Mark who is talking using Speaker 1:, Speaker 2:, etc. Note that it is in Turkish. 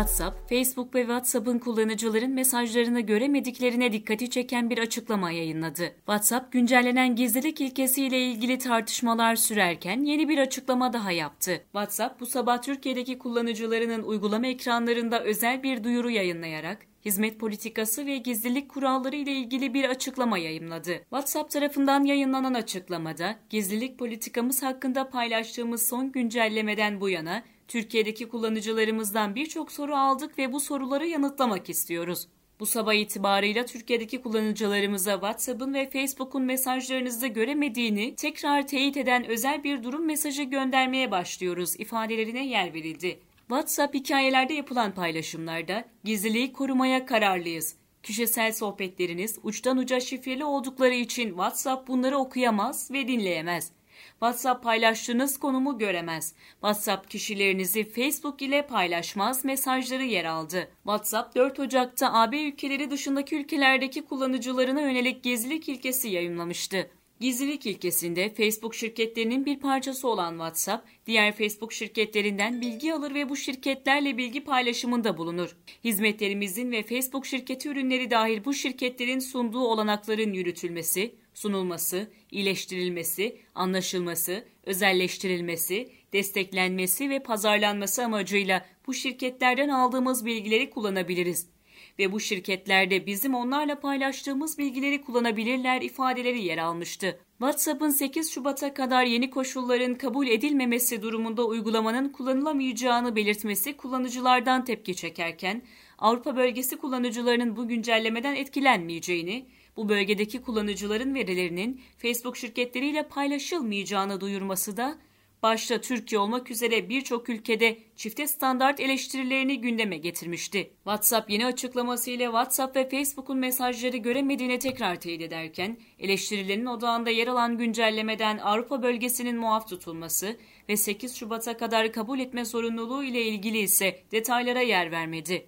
Speaker 1: WhatsApp, Facebook ve WhatsApp'ın kullanıcıların mesajlarını göremediklerine dikkati çeken bir açıklama yayınladı. WhatsApp, güncellenen gizlilik ilkesiyle ilgili tartışmalar sürerken yeni bir açıklama daha yaptı. WhatsApp, bu sabah Türkiye'deki kullanıcılarının uygulama ekranlarında özel bir duyuru yayınlayarak, hizmet politikası ve gizlilik kuralları ile ilgili bir açıklama yayımladı. WhatsApp tarafından yayınlanan açıklamada, gizlilik politikamız hakkında paylaştığımız son güncellemeden bu yana Türkiye'deki kullanıcılarımızdan birçok soru aldık ve bu soruları yanıtlamak istiyoruz. Bu sabah itibarıyla Türkiye'deki kullanıcılarımıza WhatsApp'ın ve Facebook'un mesajlarınızı göremediğini tekrar teyit eden özel bir durum mesajı göndermeye başlıyoruz ifadelerine yer verildi. WhatsApp hikayelerde yapılan paylaşımlarda gizliliği korumaya kararlıyız. Kişisel sohbetleriniz uçtan uca şifreli oldukları için WhatsApp bunları okuyamaz ve dinleyemez. WhatsApp paylaştığınız konumu göremez. WhatsApp kişilerinizi Facebook ile paylaşmaz mesajları yer aldı. WhatsApp 4 Ocak'ta AB ülkeleri dışındaki ülkelerdeki kullanıcılarına yönelik gizlilik ilkesi yayınlamıştı. Gizlilik ilkesinde Facebook şirketlerinin bir parçası olan WhatsApp, diğer Facebook şirketlerinden bilgi alır ve bu şirketlerle bilgi paylaşımında bulunur. Hizmetlerimizin ve Facebook şirketi ürünleri dahil bu şirketlerin sunduğu olanakların yürütülmesi, sunulması, iyileştirilmesi, anlaşılması, özelleştirilmesi, desteklenmesi ve pazarlanması amacıyla bu şirketlerden aldığımız bilgileri kullanabiliriz ve bu şirketlerde bizim onlarla paylaştığımız bilgileri kullanabilirler ifadeleri yer almıştı. WhatsApp'ın 8 Şubat'a kadar yeni koşulların kabul edilmemesi durumunda uygulamanın kullanılamayacağını belirtmesi kullanıcılardan tepki çekerken Avrupa bölgesi kullanıcılarının bu güncellemeden etkilenmeyeceğini, bu bölgedeki kullanıcıların verilerinin Facebook şirketleriyle paylaşılmayacağını duyurması da başta Türkiye olmak üzere birçok ülkede çifte standart eleştirilerini gündeme getirmişti. WhatsApp yeni açıklamasıyla WhatsApp ve Facebook'un mesajları göremediğini tekrar teyit ederken, eleştirilerin odağında yer alan güncellemeden Avrupa bölgesinin muaf tutulması ve 8 Şubat'a kadar kabul etme zorunluluğu ile ilgili ise detaylara yer vermedi.